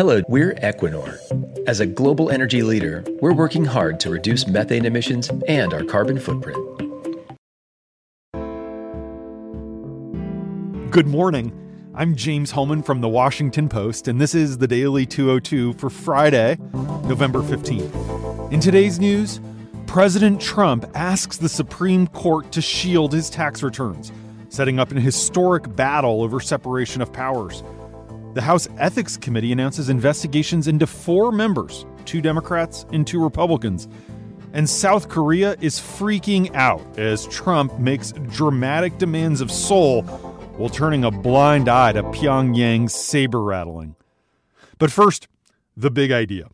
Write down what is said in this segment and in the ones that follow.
Hello, we're Equinor. As a global energy leader, we're working hard to reduce methane emissions and our carbon footprint. Good morning. I'm James Hohmann from the Washington Post, and this is the Daily 202 for Friday, November 15th. In today's news, President Trump asks the Supreme Court to shield his tax returns, setting up an historic battle over separation of powers. The House Ethics Committee announces investigations into four members two Democrats and two Republicans. And South Korea is freaking out as Trump makes dramatic demands of Seoul while turning a blind eye to Pyongyang's saber rattling. But first, the big idea.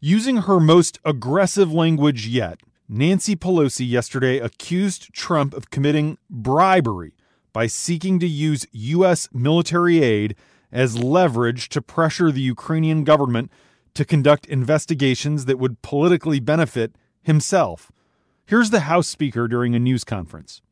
Using her most aggressive language yet, Nancy Pelosi yesterday accused Trump of committing bribery by seeking to use U.S. military aid as leverage to pressure the Ukrainian government to conduct investigations that would politically benefit himself. Here's the House Speaker during a news conference.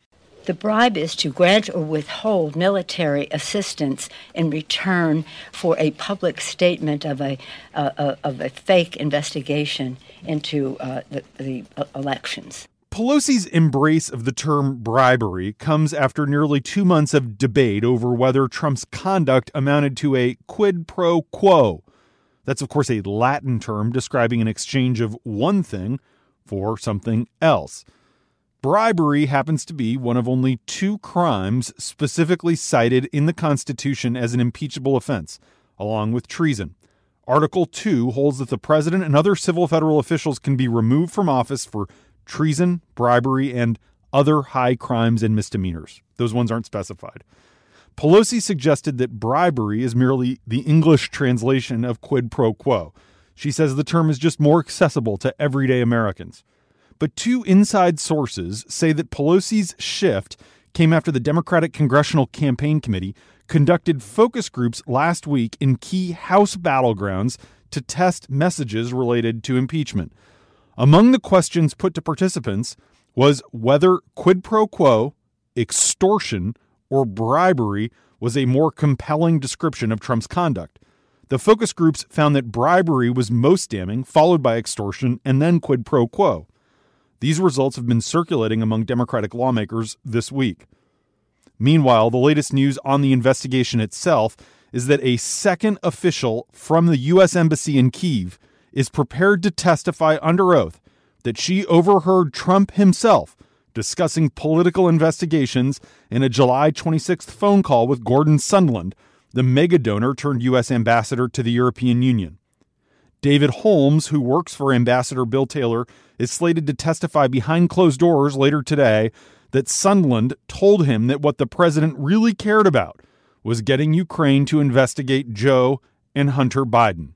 The bribe is to grant or withhold military assistance in return for a public statement of a, uh, uh, of a fake investigation into uh, the, the elections. Pelosi's embrace of the term bribery comes after nearly two months of debate over whether Trump's conduct amounted to a quid pro quo. That's, of course, a Latin term describing an exchange of one thing for something else. Bribery happens to be one of only two crimes specifically cited in the Constitution as an impeachable offense, along with treason. Article 2 holds that the president and other civil federal officials can be removed from office for treason, bribery, and other high crimes and misdemeanors. Those ones aren't specified. Pelosi suggested that bribery is merely the English translation of quid pro quo. She says the term is just more accessible to everyday Americans. But two inside sources say that Pelosi's shift came after the Democratic Congressional Campaign Committee conducted focus groups last week in key House battlegrounds to test messages related to impeachment. Among the questions put to participants was whether quid pro quo, extortion, or bribery was a more compelling description of Trump's conduct. The focus groups found that bribery was most damning, followed by extortion, and then quid pro quo. These results have been circulating among Democratic lawmakers this week. Meanwhile, the latest news on the investigation itself is that a second official from the U.S. Embassy in Kiev is prepared to testify under oath that she overheard Trump himself discussing political investigations in a July 26th phone call with Gordon Sondland, the mega donor turned U.S. ambassador to the European Union. David Holmes, who works for Ambassador Bill Taylor, is slated to testify behind closed doors later today that Sondland told him that what the president really cared about was getting Ukraine to investigate Joe and Hunter Biden.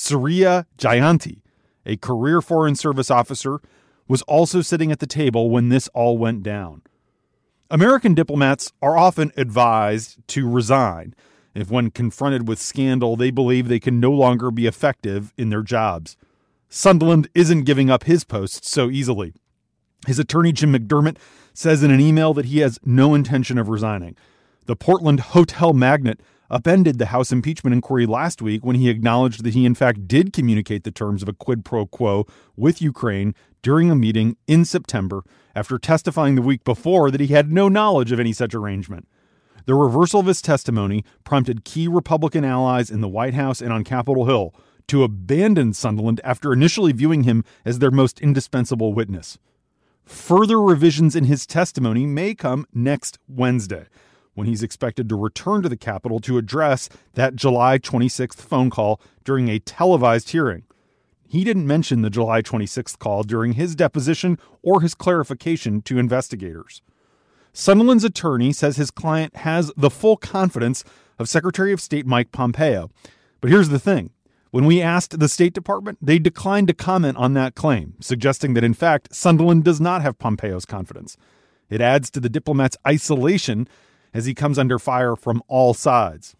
Suriya Jayanti, a career Foreign Service officer, was also sitting at the table when this all went down. American diplomats are often advised to resign if, when confronted with scandal, they believe they can no longer be effective in their jobs. Sondland isn't giving up his post so easily. His attorney, Jim McDermott, says in an email that he has no intention of resigning. The Portland hotel magnate upended the House impeachment inquiry last week when he acknowledged that he, in fact, did communicate the terms of a quid pro quo with Ukraine during a meeting in September after testifying the week before that he had no knowledge of any such arrangement. The reversal of his testimony prompted key Republican allies in the White House and on Capitol Hill to abandon Sondland after initially viewing him as their most indispensable witness. Further revisions in his testimony may come next Wednesday, when he's expected to return to the Capitol to address that July 26th phone call during a televised hearing. He didn't mention the July 26th call during his deposition or his clarification to investigators. Sondland's attorney says his client has the full confidence of Secretary of State Mike Pompeo. But here's the thing when we asked the State Department, they declined to comment on that claim, suggesting that in fact Sondland does not have Pompeo's confidence. It adds to the diplomat's isolation as he comes under fire from all sides.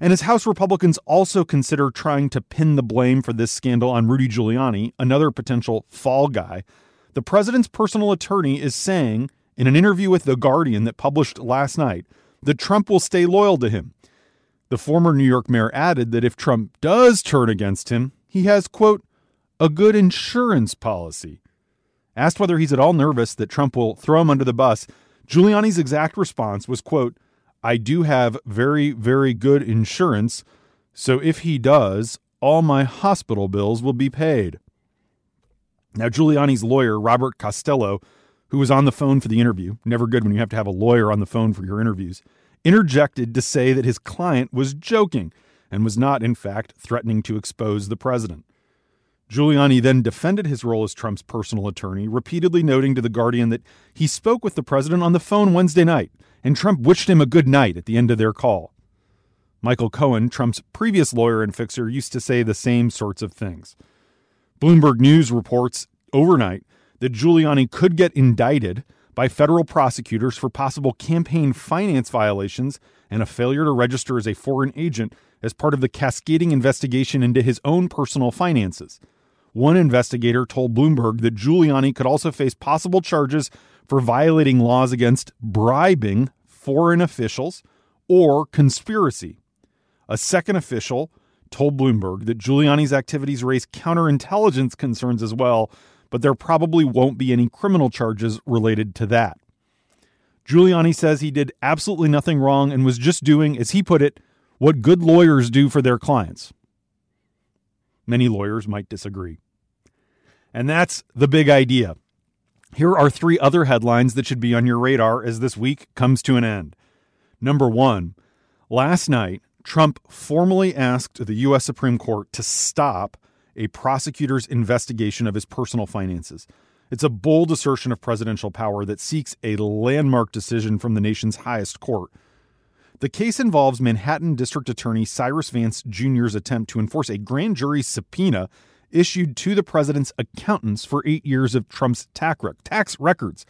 And as House Republicans also consider trying to pin the blame for this scandal on Rudy Giuliani, another potential fall guy, the president's personal attorney is saying in an interview with The Guardian that published last night that Trump will stay loyal to him. The former New York mayor added that if Trump does turn against him, he has, quote, a good insurance policy. Asked whether he's at all nervous that Trump will throw him under the bus, Giuliani's exact response was, quote, I do have very, very good insurance, so if he does, all my hospital bills will be paid. Now, Giuliani's lawyer, Robert Costello, who was on the phone for the interview, never good when you have to have a lawyer on the phone for your interviews, interjected to say that his client was joking and was not, in fact, threatening to expose the president. Giuliani then defended his role as Trump's personal attorney, repeatedly noting to The Guardian that he spoke with the president on the phone Wednesday night, and Trump wished him a good night at the end of their call. Michael Cohen, Trump's previous lawyer and fixer, used to say the same sorts of things. Bloomberg News reports overnight that Giuliani could get indicted by federal prosecutors for possible campaign finance violations and a failure to register as a foreign agent as part of the cascading investigation into his own personal finances. One investigator told Bloomberg that Giuliani could also face possible charges for violating laws against bribing foreign officials or conspiracy. A second official told Bloomberg that Giuliani's activities raise counterintelligence concerns as well, but there probably won't be any criminal charges related to that. Giuliani says he did absolutely nothing wrong and was just doing, as he put it, what good lawyers do for their clients. Many lawyers might disagree. And that's the big idea. Here are three other headlines that should be on your radar as this week comes to an end. Number one, last night, Trump formally asked the U.S. Supreme Court to stop a prosecutor's investigation of his personal finances. It's a bold assertion of presidential power that seeks a landmark decision from the nation's highest court. The case involves Manhattan District Attorney Cyrus Vance Jr.'s attempt to enforce a grand jury subpoena issued to the president's accountants for eight years of Trump's tax records.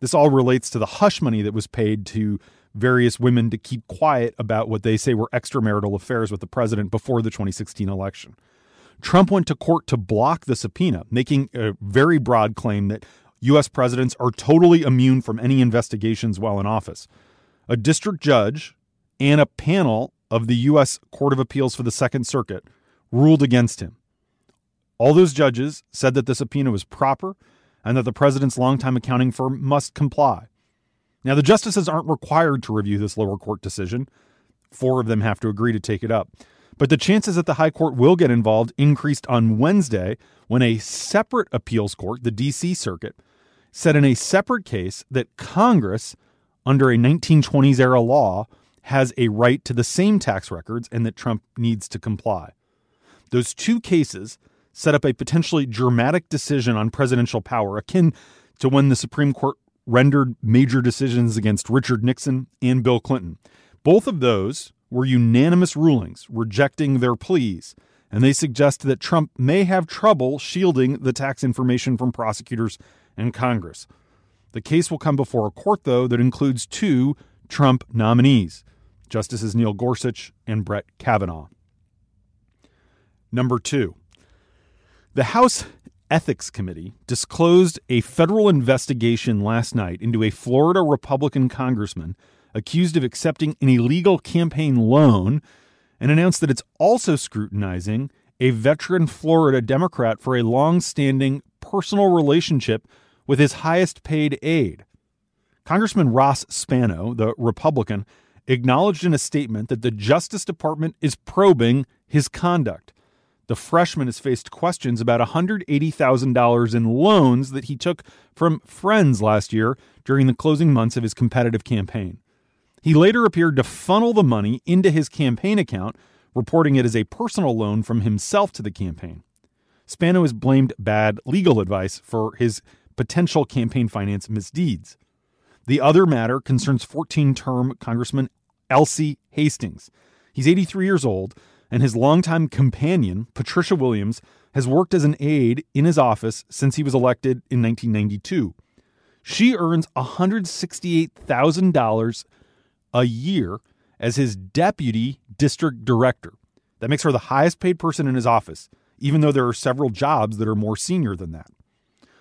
This all relates to the hush money that was paid to various women to keep quiet about what they say were extramarital affairs with the president before the 2016 election. Trump went to court to block the subpoena, making a very broad claim that U.S. presidents are totally immune from any investigations while in office. A district judge and a panel of the U.S. Court of Appeals for the Second Circuit ruled against him. All those judges said that the subpoena was proper and that the president's longtime accounting firm must comply. Now, the justices aren't required to review this lower court decision. Four of them have to agree to take it up. But the chances that the High Court will get involved increased on Wednesday when a separate appeals court, the D.C. Circuit, said in a separate case that Congress, under a 1920s era law, has a right to the same tax records and that Trump needs to comply. Those two cases set up a potentially dramatic decision on presidential power, akin to when the Supreme Court rendered major decisions against Richard Nixon and Bill Clinton. Both of those were unanimous rulings rejecting their pleas, and they suggest that Trump may have trouble shielding the tax information from prosecutors and Congress. The case will come before a court, though, that includes two Trump nominees Justices Neil Gorsuch and Brett Kavanaugh. Number two, the House Ethics Committee disclosed a federal investigation last night into a Florida Republican congressman accused of accepting an illegal campaign loan and announced that it's also scrutinizing a veteran Florida Democrat for a long standing personal relationship with his highest paid aide. Congressman Ross Spano, the Republican, acknowledged in a statement that the Justice Department is probing his conduct. The freshman has faced questions about $180,000 in loans that he took from friends last year during the closing months of his competitive campaign. He later appeared to funnel the money into his campaign account, reporting it as a personal loan from himself to the campaign. Spano has blamed bad legal advice for his potential campaign finance misdeeds. The other matter concerns 14 term Congressman Alcee Hastings. He's 83 years old and his longtime companion, Patricia Williams, has worked as an aide in his office since he was elected in 1992. She earns $168,000 a year as his deputy district director. That makes her the highest paid person in his office, even though there are several jobs that are more senior than that.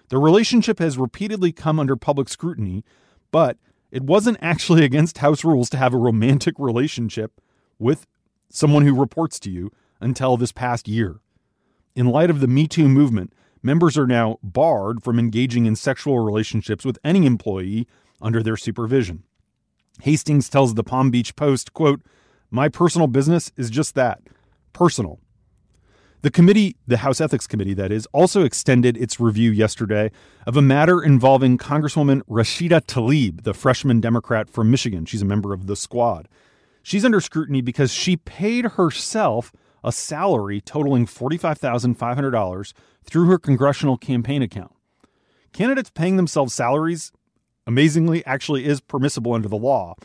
The relationship has repeatedly come under public scrutiny, but it wasn't actually against House rules to have a romantic relationship with someone who reports to you, until this past year. In light of the Me Too movement, members are now barred from engaging in sexual relationships with any employee under their supervision. Hastings tells the Palm Beach Post, quote, "My personal business is just that, personal. The committee, the House Ethics Committee, that is, also extended its review yesterday of a matter involving Congresswoman Rashida Tlaib, the freshman Democrat from Michigan. She's a member of the squad. She's under scrutiny because she paid herself a salary totaling $45,500 through her congressional campaign account. Candidates paying themselves salaries, amazingly, actually is permissible under the law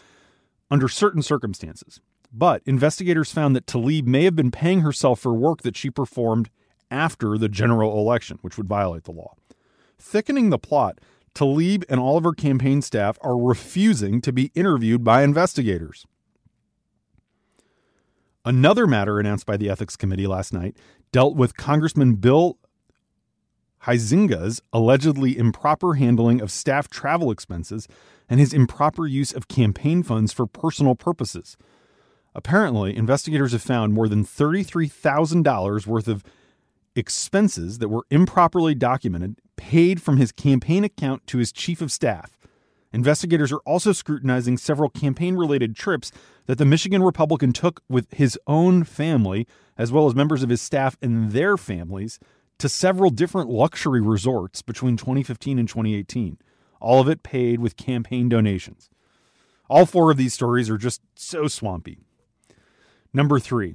under certain circumstances. But investigators found that Tlaib may have been paying herself for work that she performed after the general election, which would violate the law. Thickening the plot, Tlaib and all of her campaign staff are refusing to be interviewed by investigators. Another matter announced by the Ethics Committee last night dealt with Congressman Bill Huizenga's allegedly improper handling of staff travel expenses and his improper use of campaign funds for personal purposes. Apparently, investigators have found more than $33,000 worth of expenses that were improperly documented paid from his campaign account to his chief of staff. Investigators are also scrutinizing several campaign related trips that the Michigan Republican took with his own family, as well as members of his staff and their families, to several different luxury resorts between 2015 and 2018. All of it paid with campaign donations. All four of these stories are just so swampy. Number three,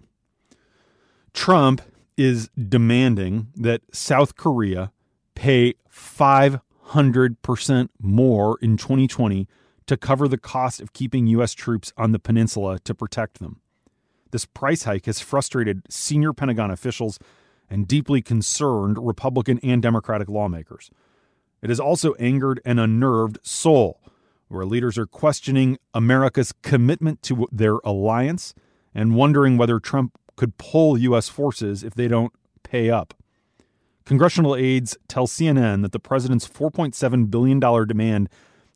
Trump is demanding that South Korea pay 500% more in 2020 to cover the cost of keeping U.S. troops on the peninsula to protect them. This price hike has frustrated senior Pentagon officials and deeply concerned Republican and Democratic lawmakers. It has also angered and unnerved Seoul, where leaders are questioning America's commitment to their alliance and wondering whether Trump could pull U.S. forces if they don't pay up. Congressional aides tell CNN that the president's $4.7 billion demand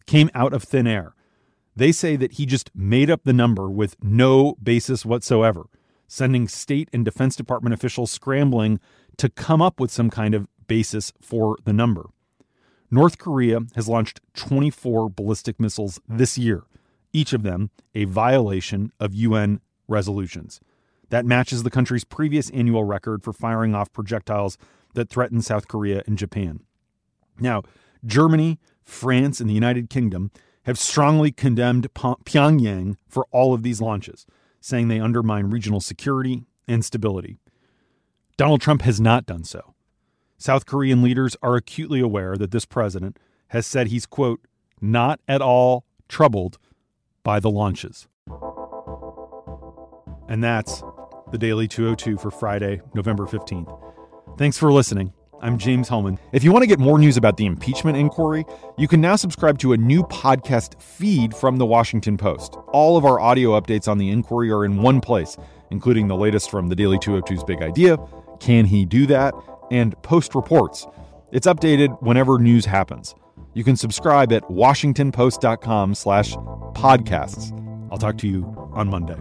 came out of thin air. They say that he just made up the number with no basis whatsoever, sending state and Defense Department officials scrambling to come up with some kind of basis for the number. North Korea has launched 24 ballistic missiles this year, each of them a violation of UN resolutions. That matches the country's previous annual record for firing off projectiles that threaten South Korea and Japan. Now, Germany, France, and the United Kingdom have strongly condemned Pyongyang for all of these launches, saying they undermine regional security and stability. Donald Trump has not done so. South Korean leaders are acutely aware that this president has said he's, quote, not at all troubled by the launches. And that's the Daily 202 for Friday, November 15th. Thanks for listening. I'm James Hohmann. If you want to get more news about the impeachment inquiry, you can now subscribe to a new podcast feed from the Washington Post. All of our audio updates on the inquiry are in one place, including the latest from the Daily 202's Big Idea, Can He Do That, and Post Reports. It's updated whenever news happens. You can subscribe at washingtonpost.com slash podcasts. I'll talk to you on Monday.